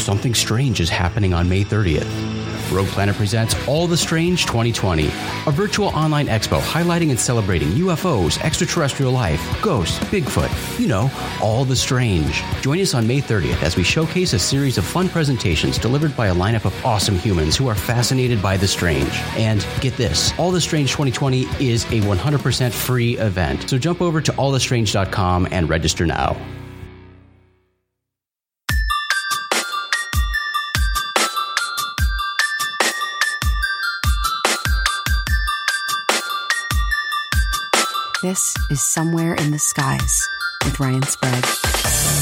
Something strange is happening on May 30th. Rogue Planet presents All the Strange 2020, a virtual online expo highlighting and celebrating UFOs, extraterrestrial life, ghosts, Bigfoot, you know, all the strange. Join us on May 30th as we showcase a series of fun presentations delivered by a lineup of awesome humans who are fascinated by the strange. And get this, All the Strange 2020 is a 100% free event. So jump over to allthestrange.com and register now. This is Somewhere in the Skies with Ryan Sprague.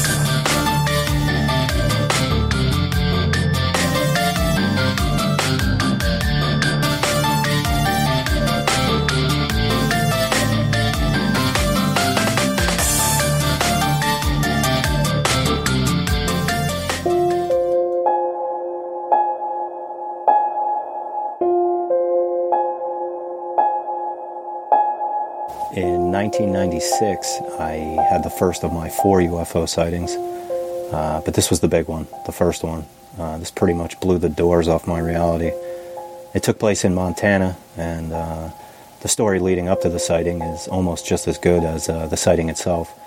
1996, I had the first of my four UFO sightings, uh, but this was the big one, the first one. Uh, this pretty much blew the doors off my reality. It took place in Montana, and uh, the story leading up to the sighting is almost just as good as uh, the sighting itself.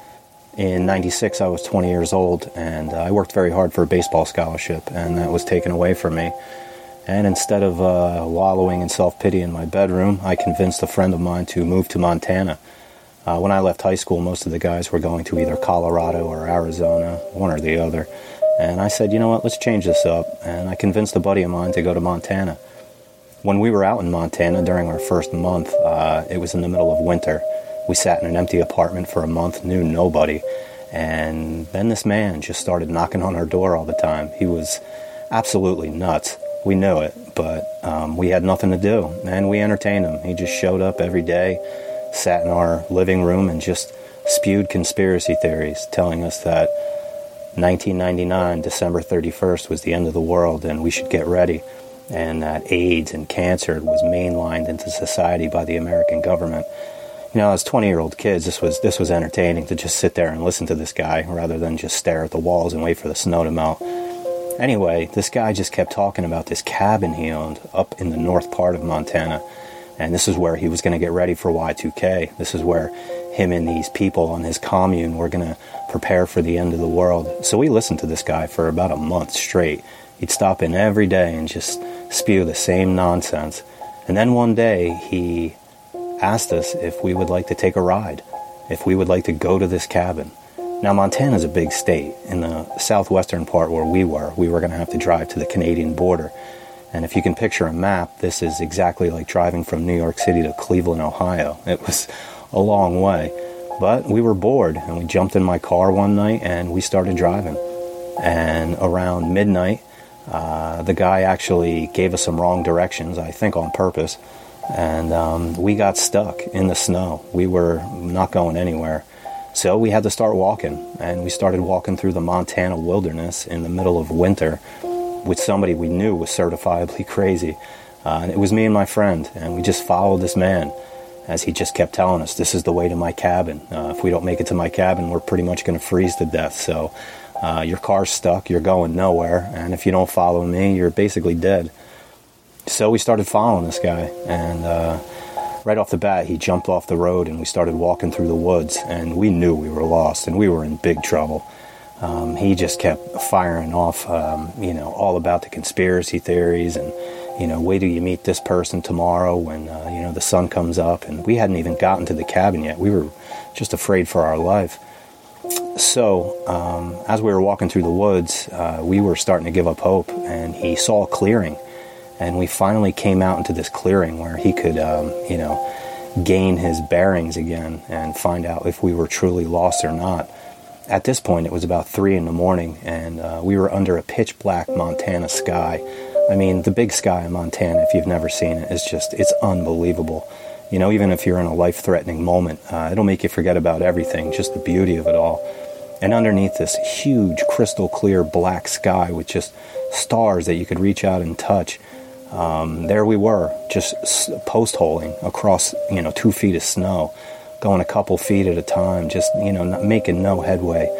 In 96, I was 20 years old, and I worked very hard for a baseball scholarship, and that was taken away from me. And instead of uh, wallowing in self pity in my bedroom, I convinced a friend of mine to move to Montana. Uh, when I left high school, most of the guys were going to either Colorado or Arizona, one or the other. And I said, you know what, let's change this up. And I convinced a buddy of mine to go to Montana. When we were out in Montana during our first month, uh, it was in the middle of winter. We sat in an empty apartment for a month, knew nobody. And then this man just started knocking on our door all the time. He was absolutely nuts. We knew it, but um, we had nothing to do, and we entertained him. He just showed up every day, sat in our living room, and just spewed conspiracy theories, telling us that 1999, December 31st, was the end of the world, and we should get ready, and that AIDS and cancer was mainlined into society by the American government. You know, as 20-year-old kids, this was this was entertaining to just sit there and listen to this guy rather than just stare at the walls and wait for the snow to melt. Anyway, this guy just kept talking about this cabin he owned up in the north part of Montana. And this is where he was going to get ready for Y2K. This is where him and these people on his commune were going to prepare for the end of the world. So we listened to this guy for about a month straight. He'd stop in every day and just spew the same nonsense. And then one day he asked us if we would like to take a ride, if we would like to go to this cabin. Now, Montana's a big state. In the southwestern part where we were, we were going to have to drive to the Canadian border. And if you can picture a map, this is exactly like driving from New York City to Cleveland, Ohio. It was a long way. But we were bored, and we jumped in my car one night and we started driving. And around midnight, uh, the guy actually gave us some wrong directions, I think on purpose. And um, we got stuck in the snow. We were not going anywhere. So we had to start walking, and we started walking through the Montana wilderness in the middle of winter with somebody we knew was certifiably crazy. Uh, and it was me and my friend, and we just followed this man as he just kept telling us, This is the way to my cabin. Uh, if we don't make it to my cabin, we're pretty much going to freeze to death. So uh, your car's stuck, you're going nowhere, and if you don't follow me, you're basically dead. So we started following this guy, and uh, right off the bat, he jumped off the road and we started walking through the woods, and we knew we were lost and we were in big trouble. Um, he just kept firing off, um, you know, all about the conspiracy theories and, you know, wait till you meet this person tomorrow when, uh, you know, the sun comes up. And we hadn't even gotten to the cabin yet. We were just afraid for our life. So, um, as we were walking through the woods, uh, we were starting to give up hope, and he saw a clearing and we finally came out into this clearing where he could, um, you know, gain his bearings again and find out if we were truly lost or not. At this point, it was about three in the morning, and uh, we were under a pitch black Montana sky. I mean, the big sky in Montana, if you've never seen it, is just, it's unbelievable. You know, even if you're in a life threatening moment, uh, it'll make you forget about everything, just the beauty of it all. And underneath this huge, crystal clear black sky with just stars that you could reach out and touch, um, there we were, just post holing across, you know, two feet of snow, going a couple feet at a time, just, you know, not making no headway.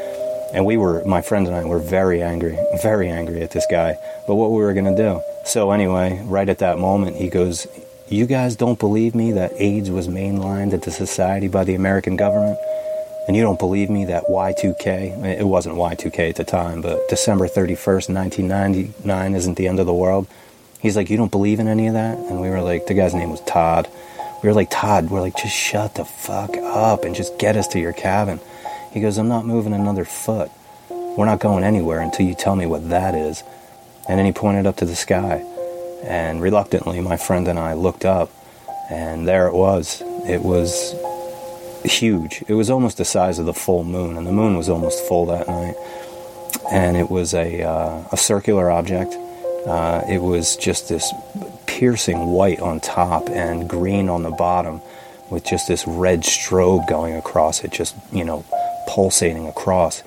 And we were, my friends and I were very angry, very angry at this guy, but what we were going to do. So, anyway, right at that moment, he goes, You guys don't believe me that AIDS was mainlined into society by the American government? And you don't believe me that Y2K, it wasn't Y2K at the time, but December 31st, 1999 isn't the end of the world? He's like, You don't believe in any of that? And we were like, The guy's name was Todd. We were like, Todd, we're like, Just shut the fuck up and just get us to your cabin. He goes, I'm not moving another foot. We're not going anywhere until you tell me what that is. And then he pointed up to the sky. And reluctantly, my friend and I looked up, and there it was. It was huge. It was almost the size of the full moon, and the moon was almost full that night. And it was a, uh, a circular object uh, it was just this piercing white on top and green on the bottom with just this red strobe going across it, just, you know, pulsating across.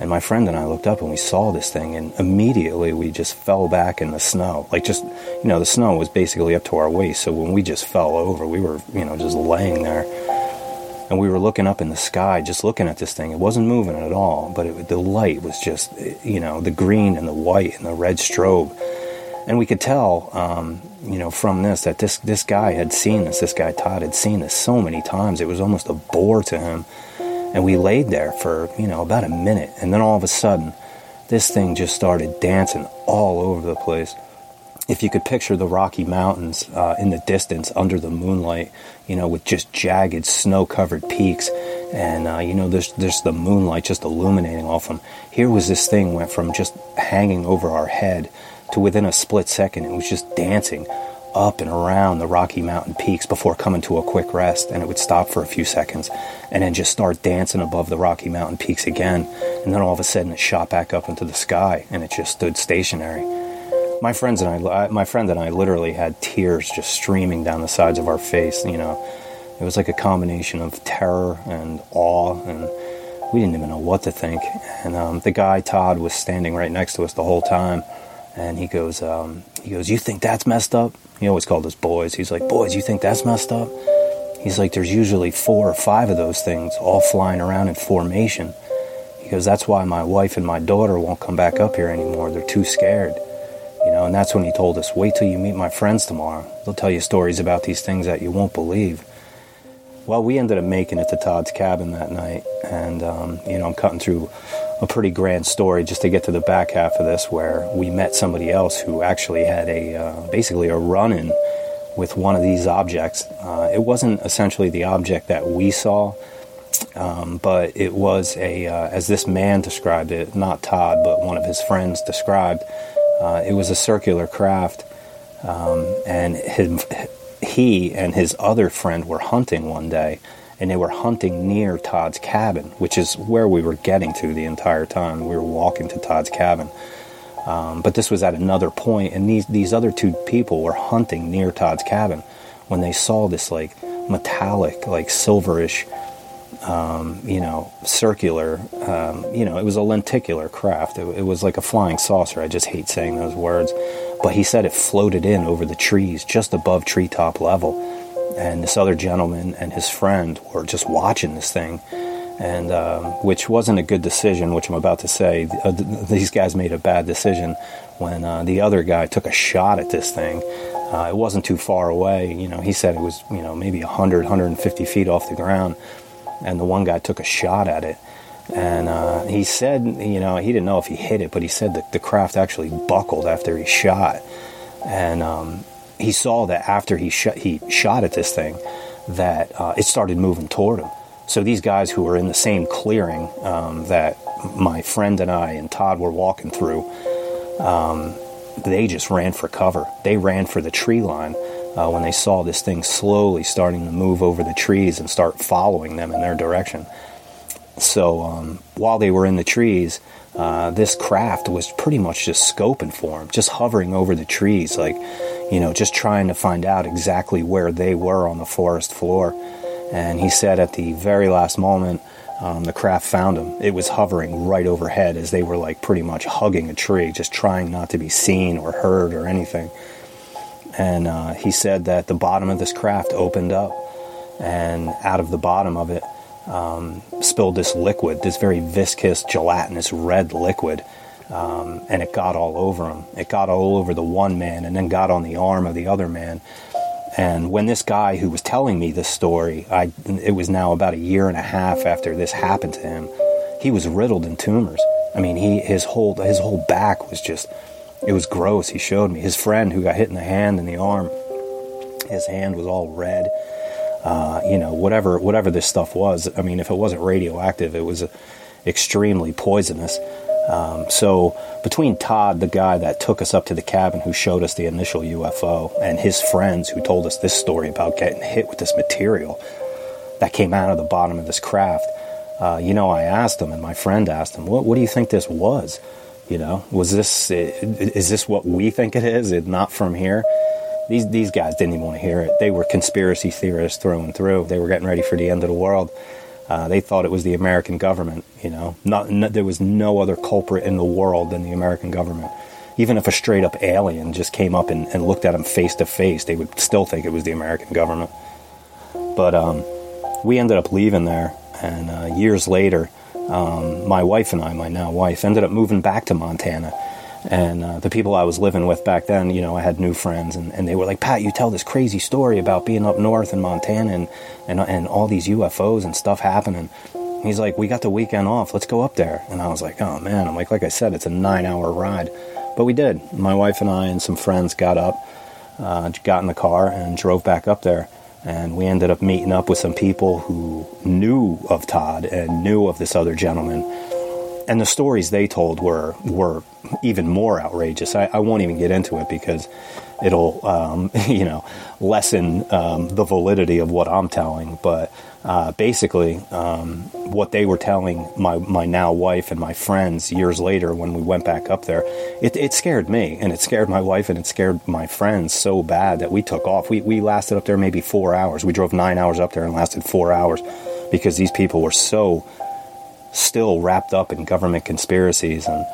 And my friend and I looked up and we saw this thing, and immediately we just fell back in the snow. Like, just, you know, the snow was basically up to our waist. So when we just fell over, we were, you know, just laying there. And we were looking up in the sky, just looking at this thing. It wasn't moving at all, but it, the light was just, you know, the green and the white and the red strobe and we could tell, um, you know, from this that this this guy had seen this. This guy Todd had seen this so many times. It was almost a bore to him. And we laid there for you know about a minute, and then all of a sudden, this thing just started dancing all over the place. If you could picture the Rocky Mountains uh, in the distance under the moonlight, you know, with just jagged snow-covered peaks, and uh, you know, there's there's the moonlight just illuminating off them. Here was this thing went from just hanging over our head to within a split second, it was just dancing up and around the Rocky Mountain peaks before coming to a quick rest. And it would stop for a few seconds and then just start dancing above the Rocky Mountain peaks again. And then all of a sudden it shot back up into the sky and it just stood stationary. My friends and I, my friend and I literally had tears just streaming down the sides of our face. You know, it was like a combination of terror and awe, and we didn't even know what to think. And um, the guy Todd was standing right next to us the whole time and he goes, um, he goes, you think that's messed up? He always called us boys. He's like, boys, you think that's messed up? He's like, there's usually four or five of those things all flying around in formation. He goes, that's why my wife and my daughter won't come back up here anymore. They're too scared. You know, and that's when he told us, wait till you meet my friends tomorrow. They'll tell you stories about these things that you won't believe. Well, we ended up making it to Todd's cabin that night, and um, you know, I'm cutting through a pretty grand story just to get to the back half of this, where we met somebody else who actually had a uh, basically a run-in with one of these objects. Uh, it wasn't essentially the object that we saw, um, but it was a, uh, as this man described it, not Todd, but one of his friends described. Uh, it was a circular craft, um, and his, he and his other friend were hunting one day and they were hunting near Todd's cabin, which is where we were getting to the entire time. We were walking to Todd's cabin. Um, but this was at another point, and these, these other two people were hunting near Todd's cabin when they saw this like metallic, like silverish, um, you know, circular, um, you know, it was a lenticular craft. It, it was like a flying saucer. I just hate saying those words. But he said it floated in over the trees just above treetop level and this other gentleman and his friend were just watching this thing, and um, which wasn't a good decision. Which I'm about to say, uh, these guys made a bad decision when uh, the other guy took a shot at this thing. Uh, it wasn't too far away. You know, he said it was you know maybe 100, 150 feet off the ground, and the one guy took a shot at it. And uh, he said, you know, he didn't know if he hit it, but he said that the craft actually buckled after he shot. And um, he saw that after he shot he shot at this thing, that uh, it started moving toward him. So these guys who were in the same clearing um, that my friend and I and Todd were walking through, um, they just ran for cover. They ran for the tree line uh, when they saw this thing slowly starting to move over the trees and start following them in their direction. so um, while they were in the trees, uh, this craft was pretty much just scoping for them, just hovering over the trees, like, you know, just trying to find out exactly where they were on the forest floor. And he said at the very last moment, um, the craft found him. It was hovering right overhead as they were like pretty much hugging a tree, just trying not to be seen or heard or anything. And uh, he said that the bottom of this craft opened up, and out of the bottom of it um, spilled this liquid, this very viscous, gelatinous red liquid. Um, and it got all over him. It got all over the one man and then got on the arm of the other man. And when this guy who was telling me this story, I, it was now about a year and a half after this happened to him, he was riddled in tumors. I mean, he his whole his whole back was just it was gross. He showed me his friend who got hit in the hand and the arm. His hand was all red uh, you know, whatever whatever this stuff was. I mean, if it wasn't radioactive, it was extremely poisonous. Um, so between Todd, the guy that took us up to the cabin, who showed us the initial UFO, and his friends who told us this story about getting hit with this material that came out of the bottom of this craft, uh, you know, I asked him, and my friend asked him, "What, what do you think this was?" You know, was this is this what we think it is? It not from here? These these guys didn't even want to hear it. They were conspiracy theorists through and through. They were getting ready for the end of the world. Uh, they thought it was the American government. You know, not, no, there was no other culprit in the world than the American government. Even if a straight up alien just came up and, and looked at them face to face, they would still think it was the American government. But um, we ended up leaving there, and uh, years later, um, my wife and I, my now wife, ended up moving back to Montana and uh, the people I was living with back then, you know, I had new friends, and, and they were like, Pat, you tell this crazy story about being up north in Montana and, and, and all these UFOs and stuff happening. he's like, we got the weekend off. Let's go up there. And I was like, oh man. I'm like, like I said, it's a nine hour ride. But we did. My wife and I and some friends got up, uh, got in the car, and drove back up there. And we ended up meeting up with some people who knew of Todd and knew of this other gentleman and the stories they told were were even more outrageous. I, I won't even get into it because it'll um, you know lessen um, the validity of what I'm telling. But uh, basically, um, what they were telling my my now wife and my friends years later when we went back up there, it, it scared me and it scared my wife and it scared my friends so bad that we took off. We we lasted up there maybe four hours. We drove nine hours up there and lasted four hours because these people were so still wrapped up in government conspiracies and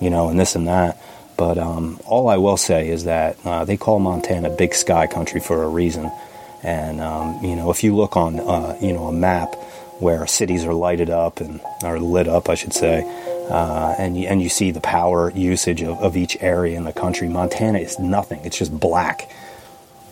you know and this and that. But um, all I will say is that uh, they call Montana Big Sky Country for a reason. And um, you know, if you look on uh, you know a map where cities are lighted up and are lit up, I should say, uh, and you, and you see the power usage of, of, each area in the country, Montana is nothing. It's just black.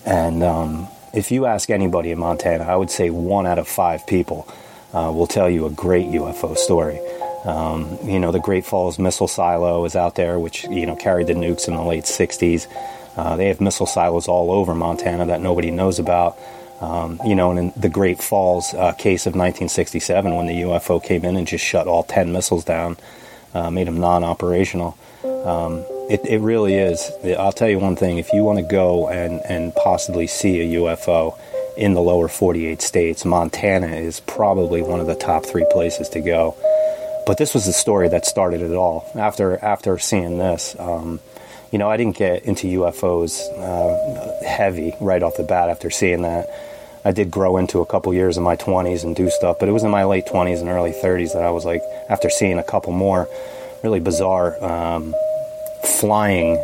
And um, if you ask anybody in Montana, I would say one out of five people uh, will tell you a great UFO story. Um, you know, the Great Falls missile silo is out there, which, you know, carried the nukes in the late 60s. Uh, they have missile silos all over Montana that nobody knows about. Um, you know, and in the Great Falls uh, case of 1967, when the UFO came in and just shut all 10 missiles down, uh, made them non operational. Um, it, it really is. I'll tell you one thing if you want to go and, and possibly see a UFO, in the lower 48 states, Montana is probably one of the top three places to go. But this was the story that started it all. After after seeing this, um, you know, I didn't get into UFOs uh, heavy right off the bat. After seeing that, I did grow into a couple years in my 20s and do stuff. But it was in my late 20s and early 30s that I was like, after seeing a couple more really bizarre um, flying,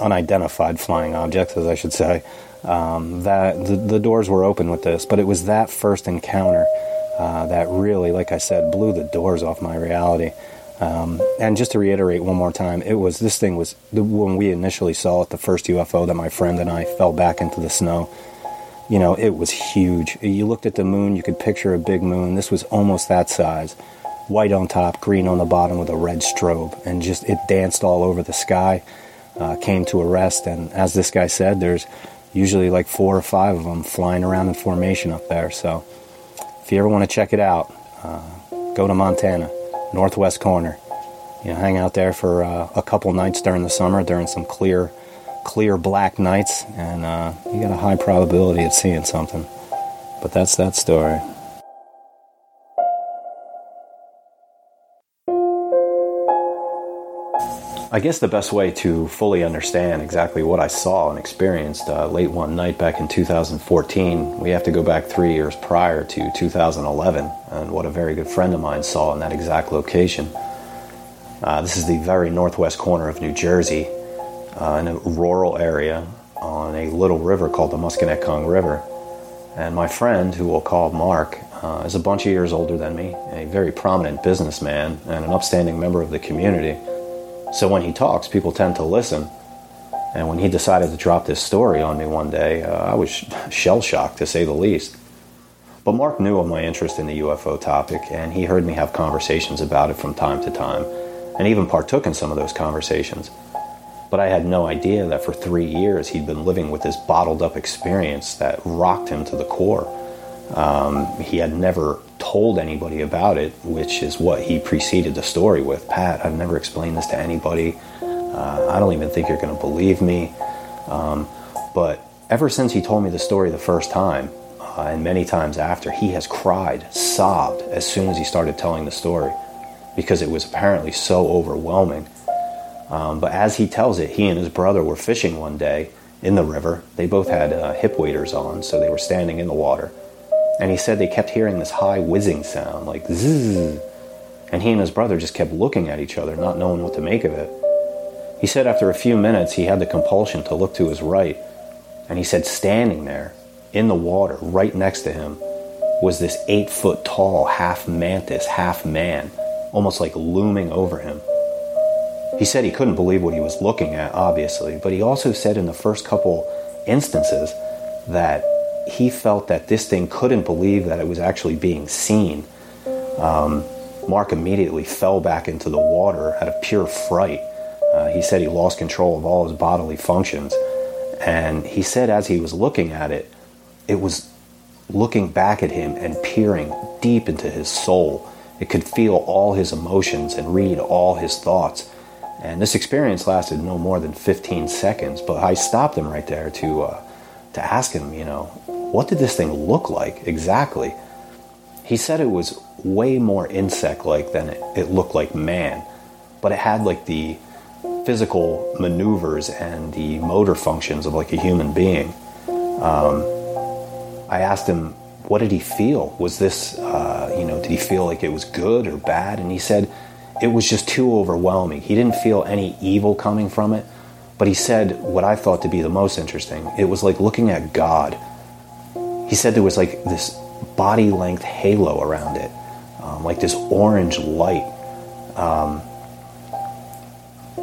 unidentified flying objects, as I should say um, that the, the, doors were open with this, but it was that first encounter uh, that really, like I said, blew the doors off my reality. Um, and just to reiterate one more time, it was this thing was the, when we initially saw it, the first UFO that my friend and I fell back into the snow. You know, it was huge. You looked at the moon, you could picture a big moon. This was almost that size, white on top, green on the bottom, with a red strobe, and just it danced all over the sky. Uh, came to a rest, and as this guy said, there's usually like four or five of them flying around in formation up there. So if you ever want to check it out, uh, go to Montana, northwest corner. You know, hang out there for uh, a couple nights during the summer, during some clear, clear black nights, and uh, you got a high probability of seeing something. But that's that story. I guess the best way to fully understand exactly what I saw and experienced uh, late one night back in 2014, we have to go back three years prior to 2011 and what a very good friend of mine saw in that exact location. Uh, this is the very northwest corner of New Jersey, uh, in a rural area on a little river called the Musconetcong River. And my friend, who we'll call Mark, uh, is a bunch of years older than me, a very prominent businessman, and an upstanding member of the community. So when he talks, people tend to listen. And when he decided to drop this story on me one day, uh, I was shell shocked to say the least. But Mark knew of my interest in the UFO topic, and he heard me have conversations about it from time to time, and even partook in some of those conversations. But I had no idea that for three years he'd been living with this bottled up experience that rocked him to the core. Um, he had never told anybody about it, which is what he preceded the story with. Pat, I've never explained this to anybody. Uh, I don't even think you're going to believe me. Um, but ever since he told me the story the first time, uh, and many times after, he has cried, sobbed as soon as he started telling the story because it was apparently so overwhelming. Um, but as he tells it, he and his brother were fishing one day in the river. They both had uh, hip waders on, so they were standing in the water and he said they kept hearing this high whizzing sound, like zzz. And he and his brother just kept looking at each other, not knowing what to make of it. He said after a few minutes he had the compulsion to look to his right, and he said standing there, in the water, right next to him, was this eight foot tall half mantis, half man, almost like looming over him. He said he couldn't believe what he was looking at, obviously, but he also said in the first couple instances that he felt that this thing couldn't believe that it was actually being seen. Um, Mark immediately fell back into the water out of pure fright. Uh, he said he lost control of all his bodily functions. And he said as he was looking at it, it was looking back at him and peering deep into his soul. It could feel all his emotions and read all his thoughts. And this experience lasted no more than 15 seconds, but I stopped him right there to, uh, to ask him, you know, what did this thing look like exactly? He said it was way more insect like than it, it looked like man, but it had like the physical maneuvers and the motor functions of like a human being. Um, I asked him, what did he feel? Was this, uh, you know, did he feel like it was good or bad? And he said it was just too overwhelming. He didn't feel any evil coming from it, but he said what I thought to be the most interesting. It was like looking at God he said there was like this body length halo around it, um, like this orange light. Um,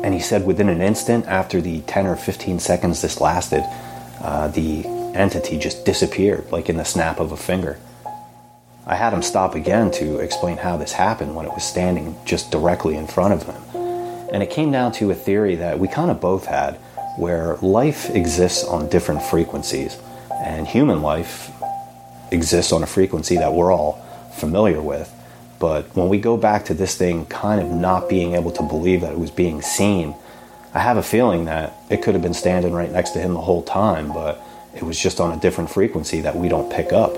and he said within an instant, after the 10 or 15 seconds this lasted, uh, the entity just disappeared, like in the snap of a finger. I had him stop again to explain how this happened when it was standing just directly in front of him. And it came down to a theory that we kind of both had, where life exists on different frequencies. And human life exists on a frequency that we're all familiar with. But when we go back to this thing kind of not being able to believe that it was being seen, I have a feeling that it could have been standing right next to him the whole time, but it was just on a different frequency that we don't pick up.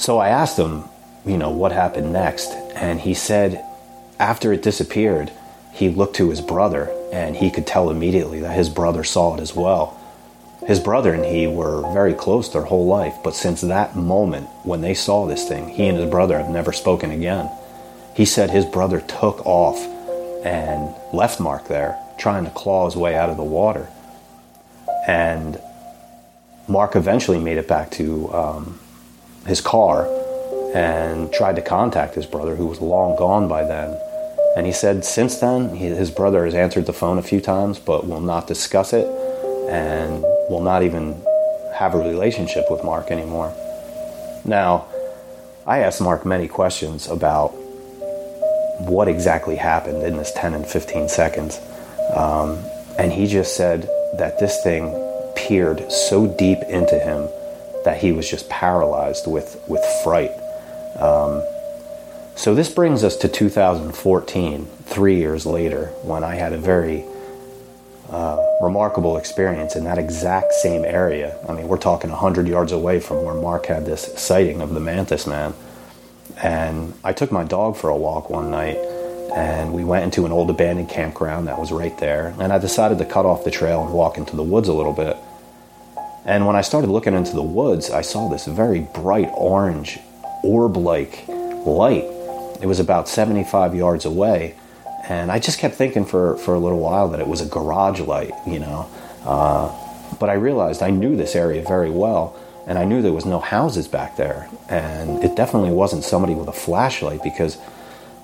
So I asked him, you know, what happened next, and he said after it disappeared, he looked to his brother and he could tell immediately that his brother saw it as well. His brother and he were very close their whole life, but since that moment when they saw this thing, he and his brother have never spoken again. He said his brother took off and left Mark there, trying to claw his way out of the water. And Mark eventually made it back to um, his car and tried to contact his brother, who was long gone by then. And he said since then, he, his brother has answered the phone a few times, but will not discuss it and will not even have a relationship with Mark anymore. Now, I asked Mark many questions about what exactly happened in this 10 and 15 seconds. Um, and he just said that this thing peered so deep into him that he was just paralyzed with, with fright. Um, so this brings us to 2014, three years later, when I had a very uh, remarkable experience in that exact same area. I mean, we're talking 100 yards away from where Mark had this sighting of the mantis man. And I took my dog for a walk one night, and we went into an old abandoned campground that was right there. And I decided to cut off the trail and walk into the woods a little bit. And when I started looking into the woods, I saw this very bright orange, orb like light. It was about 75 yards away. And I just kept thinking for, for a little while that it was a garage light, you know. Uh, but I realized I knew this area very well, and I knew there was no houses back there. And it definitely wasn't somebody with a flashlight because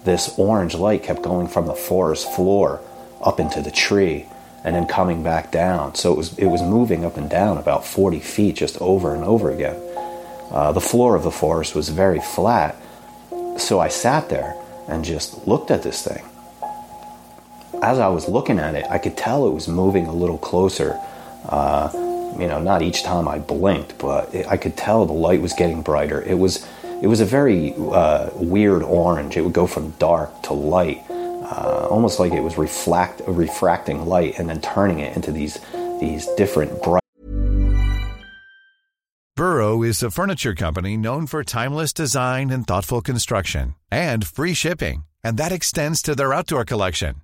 this orange light kept going from the forest floor up into the tree and then coming back down. So it was it was moving up and down about 40 feet just over and over again. Uh, the floor of the forest was very flat, so I sat there and just looked at this thing. As I was looking at it, I could tell it was moving a little closer. Uh, you know, not each time I blinked, but it, I could tell the light was getting brighter. It was it was a very uh, weird orange. It would go from dark to light, uh, almost like it was reflect, refracting light and then turning it into these these different bright. Burrow is a furniture company known for timeless design and thoughtful construction and free shipping, and that extends to their outdoor collection.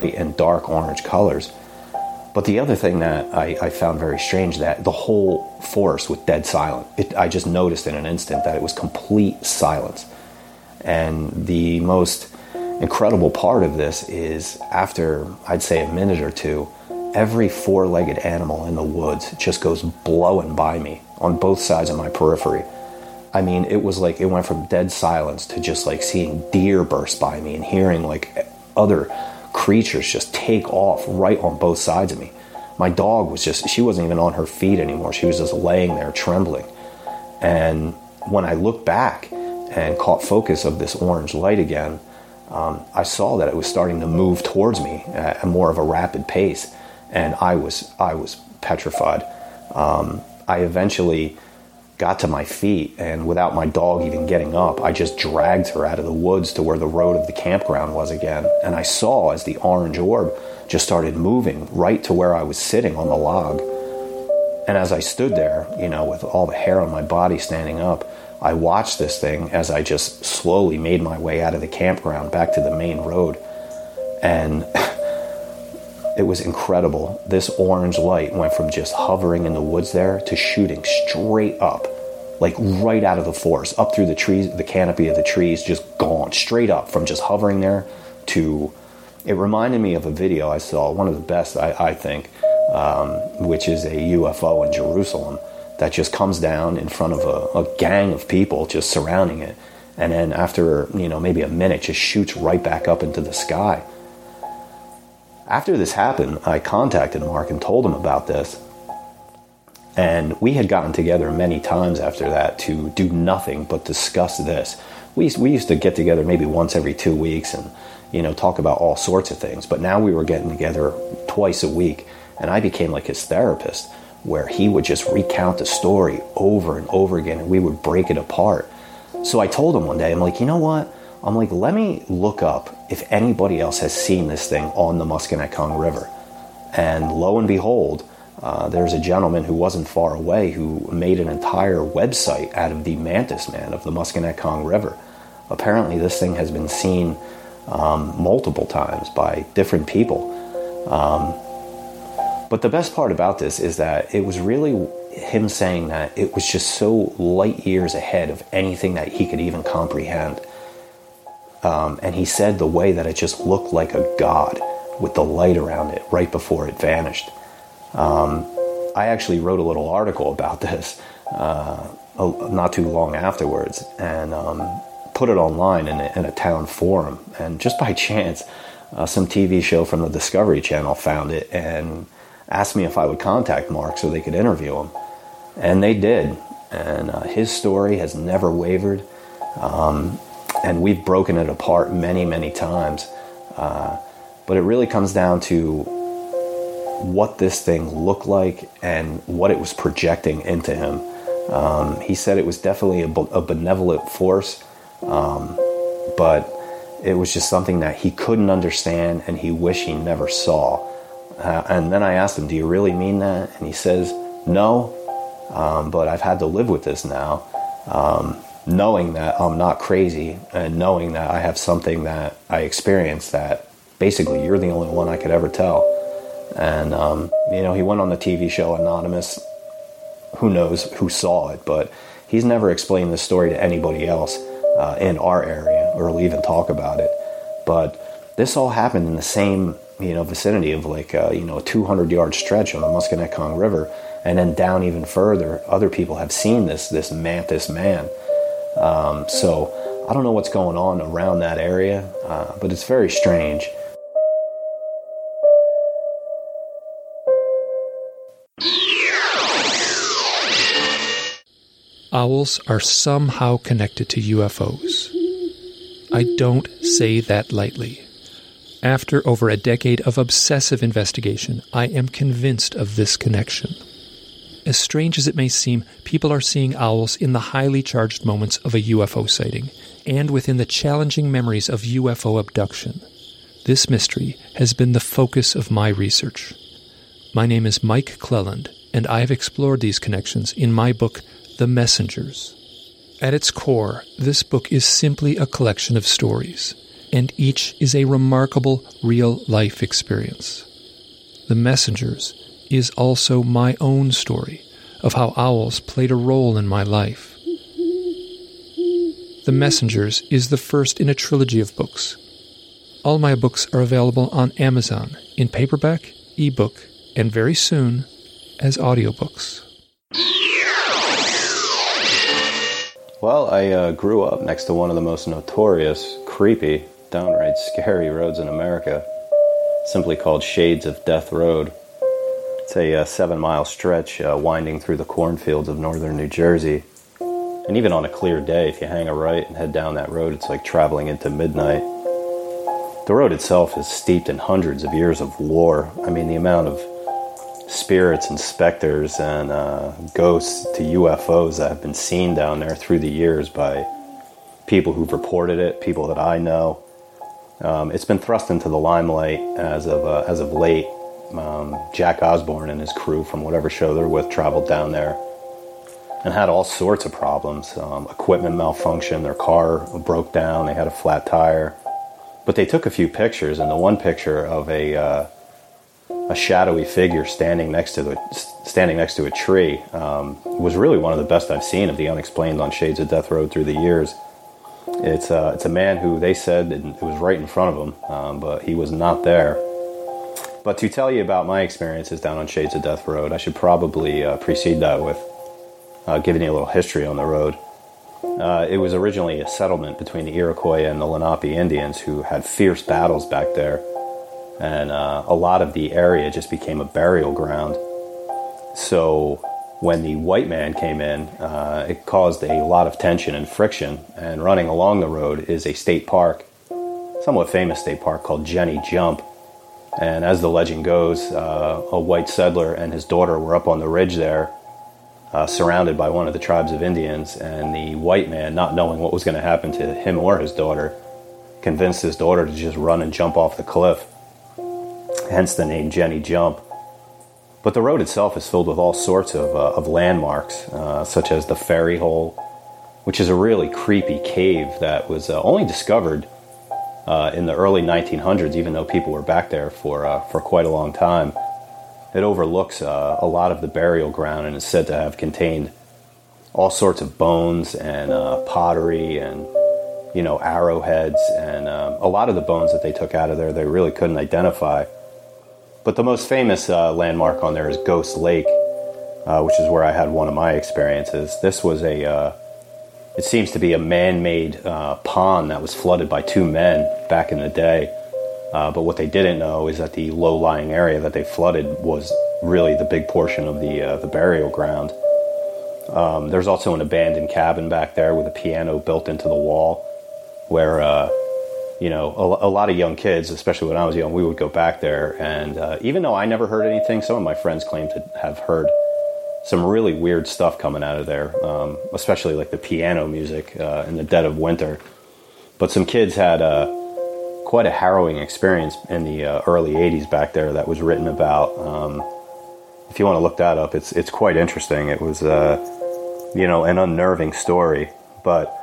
And dark orange colors. But the other thing that I, I, found very strange that the whole forest was dead silent. It, I just noticed in an instant that it was complete silence. And the most incredible part of this is after I'd say a minute or two, every four legged animal in the woods just goes blowing by me on both sides of my periphery. I mean, it was like it went from dead silence to just like seeing deer burst by me and hearing like other creatures just take off right on both sides of me. My dog was just, she wasn't even on her feet anymore. She was just laying there trembling. And when I looked back and caught focus of this orange light again, um, I saw that it was starting to move towards me at more of a rapid pace. And I was, I was petrified. Um, I eventually got to my feet, and without my dog even getting up, I just dragged her out of the woods to where the road of the campground was again. And I saw as the orange orb just started moving right to where I was sitting on the log. And as I stood there, you know, with all the hair on my body standing up, I watched this thing as I just slowly made my way out of the campground back to the main road. And it was incredible. This orange light went from just hovering in the woods there to shooting straight up, like right out of the forest, up through the trees, the canopy of the trees, just gone straight up from just hovering there to. It reminded me of a video I saw, one of the best, I, I think, um, which is a UFO in Jerusalem that just comes down in front of a, a gang of people just surrounding it. And then after, you know, maybe a minute, just shoots right back up into the sky after this happened, I contacted Mark and told him about this. And we had gotten together many times after that to do nothing but discuss this. We, we used to get together maybe once every two weeks and, you know, talk about all sorts of things. But now we were getting together twice a week, and I became like his therapist, where he would just recount the story over and over again, and we would break it apart. So I told him one day, I'm like, you know what? I'm like, let me look up if anybody else has seen this thing on the Musconetcong River. And lo and behold, uh, there's a gentleman who wasn't far away who made an entire website out of the mantis man of the Musconetcong River. Apparently, this thing has been seen um, multiple times by different people. Um, but the best part about this is that it was really him saying that it was just so light years ahead of anything that he could even comprehend. Um, and he said the way that it just looked like a god with the light around it right before it vanished. Um, I actually wrote a little article about this uh, not too long afterwards and um, put it online in a, in a, town forum. And just by chance, uh, some TV show from the Discovery Channel found it and asked me if I would contact Mark so they could interview him. And they did. And uh, his story has never wavered. Um, and we've broken it apart many, many times. Uh, but it really comes down to what this thing looked like and what it was projecting into him. Um, he said it was definitely a, a benevolent force, um, but it was just something that he couldn't understand and he wished he never saw. Uh, and then I asked him, Do you really mean that? And he says, No, um, but I've had to live with this now, um, knowing that I'm not crazy and knowing that I have something that I experienced that basically you're the only one I could ever tell. And, um, you know, he went on the TV show Anonymous. Who knows who saw it, but he's never explained this story to anybody else uh, in our area or even talk about it. But this all happened in the same, you know, vicinity of like, uh, you know, a 200 yard stretch on the Musconetcong River. And then down even further, other people have seen this, this mantis man. Um, so I don't know what's going on around that area, uh, but it's very strange. Owls are somehow connected to UFOs. I don't say that lightly. After over a decade of obsessive investigation, I am convinced of this connection. As strange as it may seem, people are seeing owls in the highly charged moments of a UFO sighting and within the challenging memories of UFO abduction. This mystery has been the focus of my research. My name is Mike Clelland, and I have explored these connections in my book, the Messengers. At its core, this book is simply a collection of stories, and each is a remarkable real life experience. The Messengers is also my own story of how owls played a role in my life. The Messengers is the first in a trilogy of books. All my books are available on Amazon in paperback, ebook, and very soon as audiobooks. Well, I uh, grew up next to one of the most notorious, creepy, downright scary roads in America, simply called Shades of Death Road. It's a uh, seven mile stretch uh, winding through the cornfields of northern New Jersey. And even on a clear day, if you hang a right and head down that road, it's like traveling into midnight. The road itself is steeped in hundreds of years of war. I mean, the amount of spirits and specters and uh, ghosts to UFOs that have been seen down there through the years by people who've reported it, people that I know. Um, it's been thrust into the limelight as of uh, as of late. Um, Jack Osbourne and his crew from whatever show they're with traveled down there and had all sorts of problems. Um, equipment malfunction, their car broke down, they had a flat tire. But they took a few pictures, and the one picture of a uh, a shadowy figure standing next to the standing next to a tree um, was really one of the best I've seen of the unexplained on Shades of Death Road through the years. It's uh, it's a man who they said it was right in front of him, um, but he was not there. But to tell you about my experiences down on Shades of Death Road, I should probably uh, precede that with uh, giving you a little history on the road. Uh, it was originally a settlement between the Iroquois and the Lenape Indians who had fierce battles back there and uh, a lot of the area just became a burial ground. So when the white man came in, uh, it caused a lot of tension and friction. And running along the road is a state park, somewhat famous state park called Jenny Jump. And as the legend goes, uh, a white settler and his daughter were up on the ridge there, uh, surrounded by one of the tribes of Indians. And the white man, not knowing what was going to happen to him or his daughter, convinced his daughter to just run and jump off the cliff hence the name Jenny Jump. But the road itself is filled with all sorts of, uh, of landmarks, uh, such as the Fairy Hole, which is a really creepy cave that was uh, only discovered uh, in the early 1900s, even though people were back there for, uh, for quite a long time. It overlooks uh, a lot of the burial ground and is said to have contained all sorts of bones and pottery and you know arrowheads and um, a lot of the bones that they took out of there they really couldn't identify but the most famous uh, landmark on there is Ghost Lake, uh, which is where I had one of my experiences. This was a, uh, it seems to be a man made uh, pond that was flooded by two men back in the day. Uh, but what they didn't know is that the low lying area that they flooded was really the big portion of the, uh, the burial ground. Um, there's also an abandoned cabin back there with a piano built into the wall where you know, a, a, lot of young kids, especially when I was young, we would go back there. And uh, even though I never heard anything, some of my friends claim to have heard some really weird stuff coming out of there, um, especially like the piano music uh, in the dead of winter. But some kids had uh, quite a harrowing experience in the uh, early 80s back there that was written about. Um, if you want to look that up, it's, it's quite interesting. It was, uh, you know, an unnerving story. But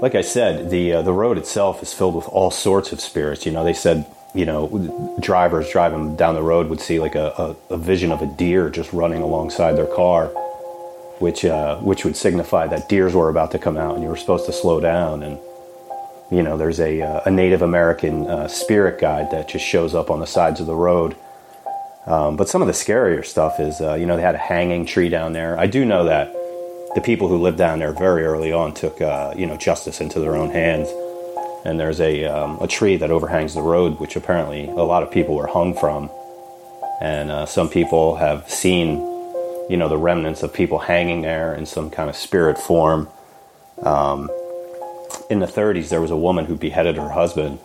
like I said, the uh, the road itself is filled with all sorts of spirits. You know, they said you know drivers driving down the road would see like a, a, a vision of a deer just running alongside their car, which uh, which would signify that deers were about to come out and you were supposed to slow down. And you know, there's a uh, a Native American uh, spirit guide that just shows up on the sides of the road. Um, but some of the scarier stuff is, uh, you know, they had a hanging tree down there. I do know that the people who lived down there very early on took uh, you know justice into their own hands. And there's a um, a tree that overhangs the road, which apparently a lot of people were hung from. And uh, some people have seen, you know, the remnants of people hanging there in some kind of spirit form. Um, in the 30s, there was a woman who beheaded her husband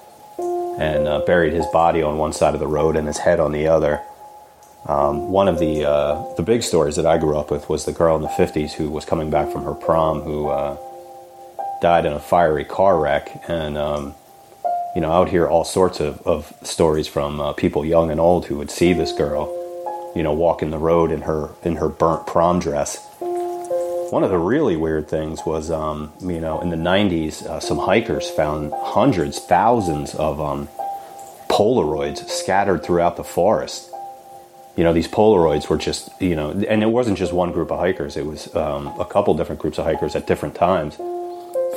and uh, buried his body on one side of the road and his head on the other. Um, one of the uh, the big stories that I grew up with was the girl in the 50s who was coming back from her prom who uh, died in a fiery car wreck. And, um, you know, I would hear all sorts of, of stories from uh, people young and old who would see this girl, you know, walking the road in her, in her burnt prom dress. One of the really weird things was, um, you know, in the 90s, uh, some hikers found hundreds, thousands of um, Polaroids scattered throughout the forest you know these polaroids were just you know and it wasn't just one group of hikers. It was um, a couple different groups of hikers at different times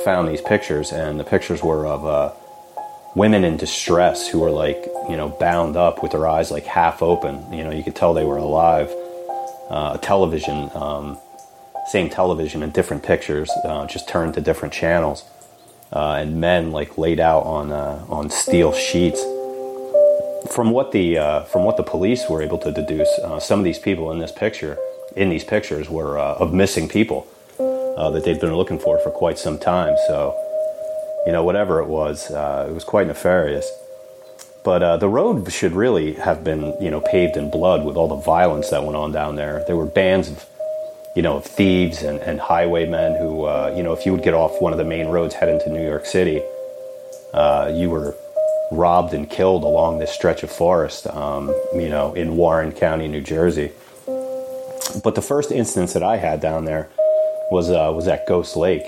found these pictures and the pictures were of uh, women in distress who were like you know bound up with their eyes like half open. You know you could tell they were alive. Uh, a television um, same television in different pictures uh, just turned to different channels. Uh, and men like laid out on uh, on steel sheets from what the uh, from what the police were able to deduce, uh, some of these people in this picture, in these pictures, were uh, of missing people uh, that they'd been looking for for quite some time. So, you know, whatever it was, uh, it was quite nefarious. But uh, the road should really have been, you know, paved in blood with all the violence that went on down there. There were bands of, you know, of thieves and, and highwaymen who, you know, if you would get off one of the main roads heading to New York City, you were robbed and killed along this stretch of forest, um, you know, in Warren County, New Jersey. But the first instance that I had down there was uh, was at Ghost Lake,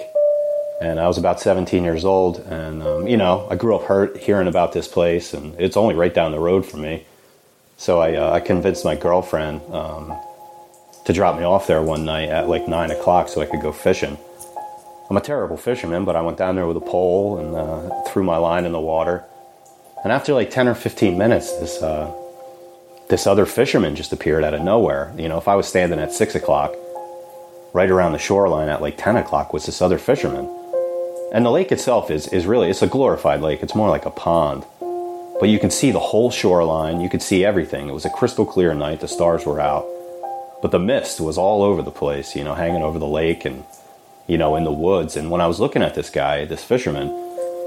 and I was about 17 years old, and um, you know, I grew up hurt hearing about this place, and it's only right down the road from me. So I, uh, I convinced my girlfriend um, to drop me off there one night at like nine o'clock so I could go fishing. I'm a terrible fisherman, but I went down there with a pole and uh, threw my line in the water and after like 10 or 15 minutes, this, uh, this other fisherman just appeared out of nowhere. You know, if I was standing at 6 o'clock, right around the shoreline at like 10 o'clock was this other fisherman. And the lake itself is, is really, it's a glorified lake. It's more like a pond. But you can see the whole shoreline. You could see everything. It was a crystal clear night. The stars were out. But the mist was all over the place, you know, hanging over the lake and, you know, in the woods. And when I was looking at this guy, this fisherman,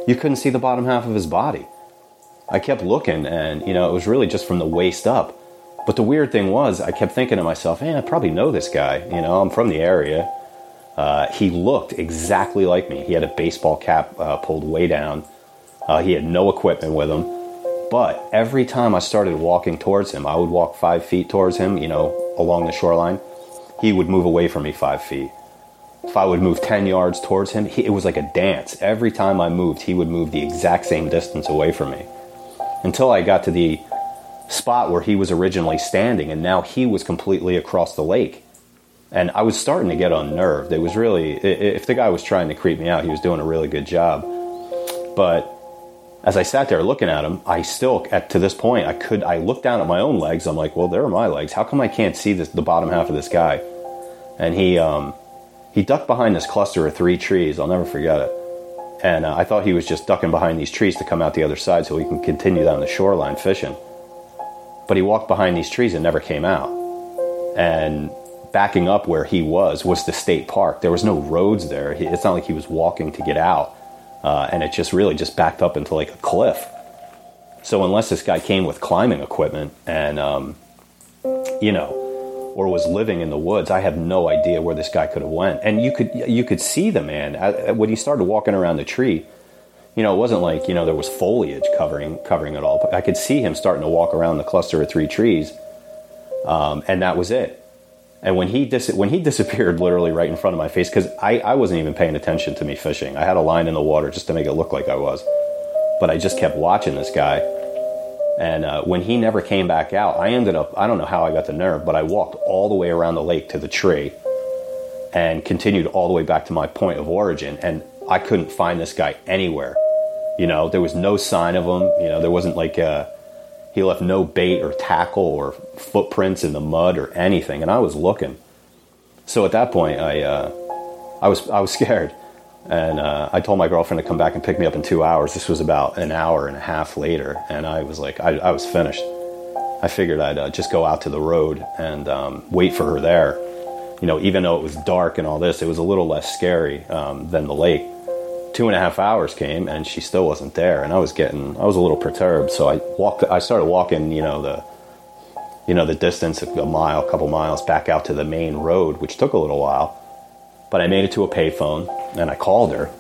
you couldn't see the bottom half of his body. I kept looking, and you know, it was really just from the waist up. But the weird thing was, I kept thinking to myself, "Man, I probably know this guy. You know, I'm from the area." Uh, he looked exactly like me. He had a baseball cap uh, pulled way down. Uh, he had no equipment with him, But every time I started walking towards him, I would walk five feet towards him, you know, along the shoreline. He would move away from me five feet. If I would move 10 yards towards him, he, it was like a dance. Every time I moved, he would move the exact same distance away from me. Until I got to the spot where he was originally standing, and now he was completely across the lake. And I was starting to get unnerved. It was really, if the guy was trying to creep me out, he was doing a really good job. But as I sat there looking at him, I still, at to this point, I could, I looked down at my own legs. I'm like, well, there are my legs. How come I can't see this, the bottom half of this guy? And he, um, he ducked behind this cluster of three trees. I'll never forget it. And uh, I thought he was just ducking behind these trees to come out the other side so he can continue down the shoreline fishing. But he walked behind these trees and never came out. And backing up where he was was the state park. There was no roads there. It's not like he was walking to get out. Uh, and it just really just backed up into like a cliff. So unless this guy came with climbing equipment and, um, you know, or was living in the woods, I have no idea where this guy could have went. And you could you could see the man when he started walking around the tree you know, it wasn't like you know there was foliage covering covering it all. But I could see him starting to walk around the cluster of three trees, um, and that was it. And when he dis- when he disappeared, literally right in front of my face, because I, I wasn't even paying attention to me fishing. I had a line in the water just to make it look like I was, but I just kept watching this guy. And uh, when he never came back out, I ended up I don't know how I got the nerve, but I walked all the way around the lake to the tree, and continued all the way back to my point of origin, and I couldn't find this guy anywhere. You know, there was no sign of him. You know, there wasn't like a, uh, he left no bait or tackle or footprints in the mud or anything, and I was looking. So at that point, I uh, I was I was scared, and uh, I told my girlfriend to come back and pick me up in two hours. This was about an hour and a half later, and I was like, I, I was finished. I figured I'd uh, just go out to the road and um, wait for her there. You know, even though it was dark and all this, it was a little less scary um, than the lake two and a half hours came and she still wasn't there and i was getting i was a little perturbed so i walked i started walking you know the you know the distance a mile a couple miles back out to the main road which took a little while but i made it to a payphone and i called her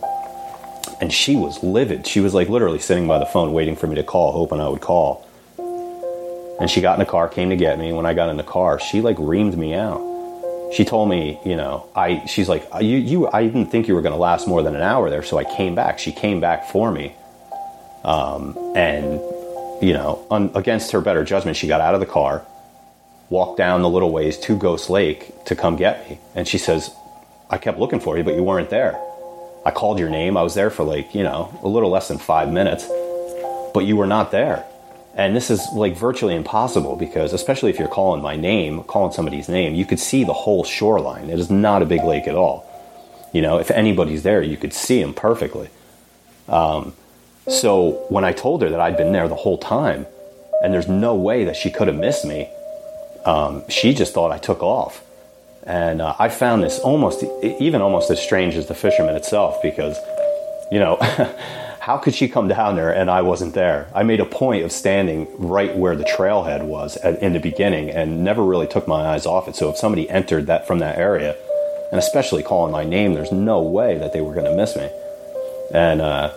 and she was livid. She was like literally sitting by the phone waiting for me to call hoping i would call. And she got in the car came to get me when i got in the car she like reamed me out. She told me, you know, I she's like, you you I didn't think you were going to last more than an hour there, so I came back. She came back for me, um, and you know, against her better judgment, she got out of the car, walked down the little ways to Ghost Lake to come get me, and she says, I kept looking for you, but you weren't there. I called your name. I was there for like you know a little less than five minutes, but you were not there. And this is like virtually impossible because, especially if you're calling my name, calling somebody's name, you could see the whole shoreline. It is not a big lake at all. You know, if anybody's there, you could see them perfectly. Um, so when I told her that I'd been there the whole time, and there's no way that she could have missed me, um, she just thought I took off. And uh, I found this almost, even almost as strange as the fisherman itself, because, you know. how could she come down there and I wasn't there? I made a point of standing right where the trailhead was at, in the beginning and never really took my eyes off it. So if somebody entered that from that area, and especially calling my name, there's no way that they were going to miss me. And uh,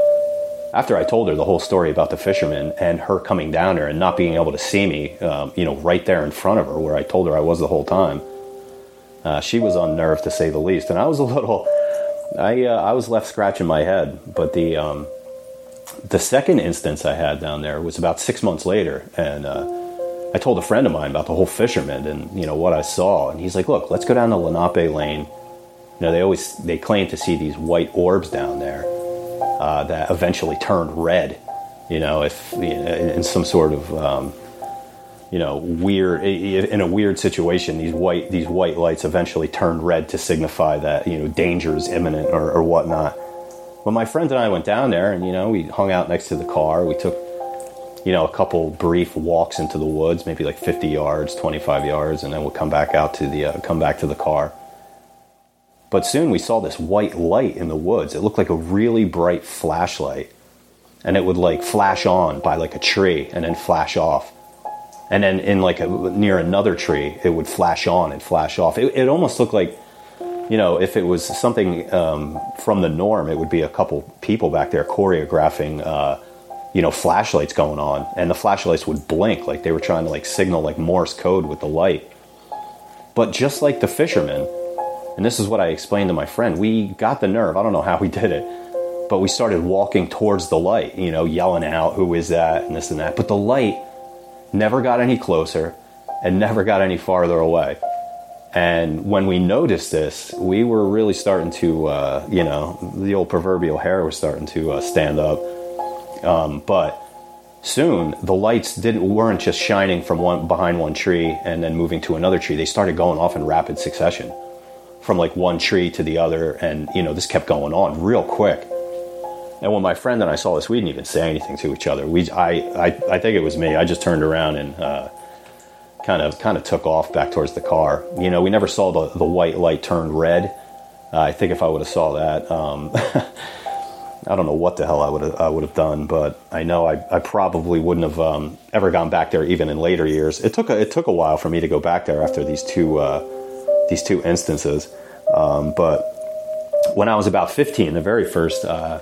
after I told her the whole story about the fisherman and her coming down there and not being able to see me, um, you know, right there in front of her where I told her I was the whole time, uh, she was unnerved to say the least. And I was a little, I uh, I was left scratching my head. But the um, the second instance I had down there was about six months later, and uh, I told a friend of mine about the whole fisherman and you know what I saw, and he's like, "Look, let's go down to Lenape Lane." You know, they always they claim to see these white orbs down there uh, that eventually turned red. You know, if in some sort of um, you know weird in a weird situation, these white these white lights eventually turned red to signify that you know danger is imminent or, or whatnot. But my friend and I went down there, and you know, we hung out next to the car. We took, you know, a couple brief walks into the woods, maybe like 50 yards, 25 yards, and then we'll come back out to the uh, come back to the car. But soon we saw this white light in the woods. It looked like a really bright flashlight, and it would like flash on by like a tree and then flash off. And then in like a, near another tree, it would flash on and flash off. It, it almost looked like you know, if it was something um, from the norm, it would be a couple people back there choreographing, uh, you know, flashlights going on, and the flashlights would blink like they were trying to like signal like Morse code with the light. But just like the fishermen, and this is what I explained to my friend, we got the nerve. I don't know how we did it, but we started walking towards the light, you know, yelling out, "Who is that?" and this and that. But the light never got any closer and never got any farther away. And when we noticed this, we were really starting to, uh, you know, the old proverbial hair was starting to uh, stand up. Um, but soon the lights didn't weren't just shining from one behind one tree and then moving to another tree. They started going off in rapid succession, from like one tree to the other, and you know this kept going on real quick. And when my friend and I saw this, we didn't even say anything to each other. We, I, I, I think it was me. I just turned around and uh, kind of, kind of took off back towards the car. You know, we never saw the, the white light turn red. Uh, I think if I would have saw that, um, I don't know what the hell I would have, I would have done, but I know I, I probably wouldn't have um, ever gone back there even in later years. It took a, it took a while for me to go back there after these two uh, these two instances, um, but when I was about 15, the very first uh,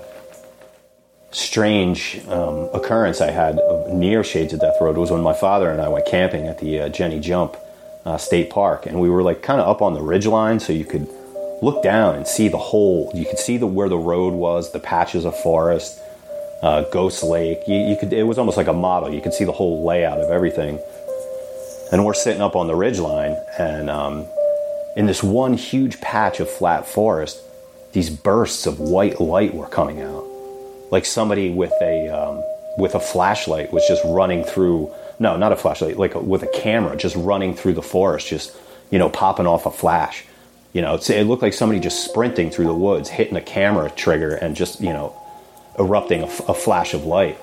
strange um, occurrence I had near Shades of Death Road was when my father and I went camping at the uh, Jenny Jump uh, State Park, and we were like kind of up on the ridge line, so you could look down and see the whole. You could see the where the road was, the patches of forest, uh, Ghost Lake. You, you, could. It was almost like a model. You could see the whole layout of everything. And we're sitting up on the ridge line, and um, in this one huge patch of flat forest, these bursts of white light were coming out like somebody with a um, with a flashlight was just running through. No, not a flashlight, like a, with a camera, just running through the forest, just you know, popping off a flash. You know, it looked like somebody just sprinting through the woods, hitting a camera trigger, and just you know, erupting a, a flash of light.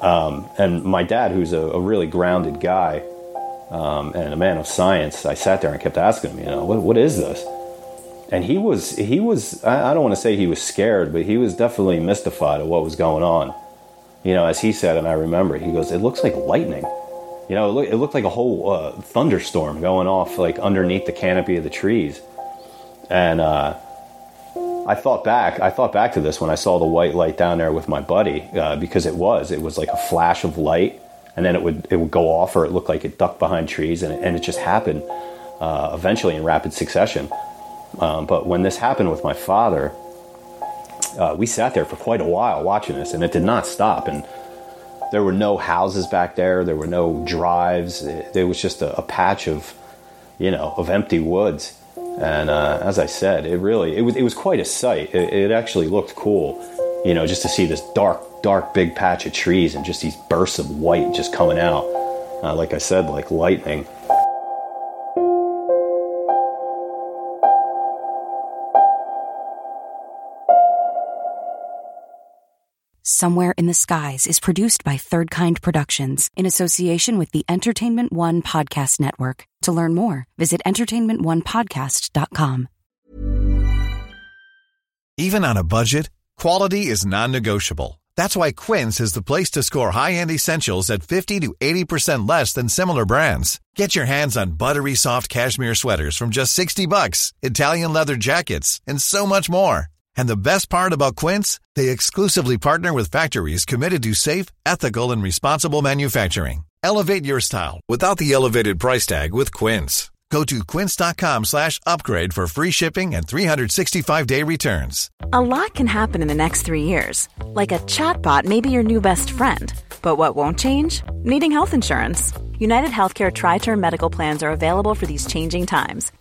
Um, and my dad, who's a, a really grounded guy um, and a man of science, I sat there and kept asking him, you know, what, what is this? And he was he was I, don't want to say he was scared, but he was definitely mystified at what was going on. You know, as he said, and I remember, he goes, "It looks like lightning." You know, it, look, it looked like a whole uh, thunderstorm going off like underneath the canopy of the trees, and uh, I thought back. I thought back to this when I saw the white light down there with my buddy uh, because it was it was like a flash of light, and then it would it would go off, or it looked like it ducked behind trees, and it, and it just happened uh, eventually in rapid succession. Um, but when this happened with my father, uh, we sat there for quite a while watching this, and it did not stop. And there were no houses back there. There were no drives. It, there was just a, a, patch of, you know, of empty woods. And uh, as I said, it really it was it was quite a sight. It, it, actually looked cool, you know, just to see this dark, dark, big patch of trees and just these bursts of white just coming out. Uh, like I said, like lightning. Somewhere in the Skies is produced by Third Kind Productions in association with the Entertainment One Podcast Network. To learn more, visit entertainmentonepodcast.com. Even on a budget, quality is non negotiable. That's why Quince is the place to score high end essentials at 50 to 80% less than similar brands. Get your hands on buttery soft cashmere sweaters from just 60 bucks, Italian leather jackets, and so much more. And the best part about Quince, they exclusively partner with factories committed to safe, ethical and responsible manufacturing. Elevate your style without the elevated price tag with Quince. Go to quince.com/upgrade for free shipping and 365-day returns. A lot can happen in the next 3 years. Like a chatbot may be your new best friend. But what won't change? Needing health insurance. United Healthcare tri-term medical plans are available for these changing times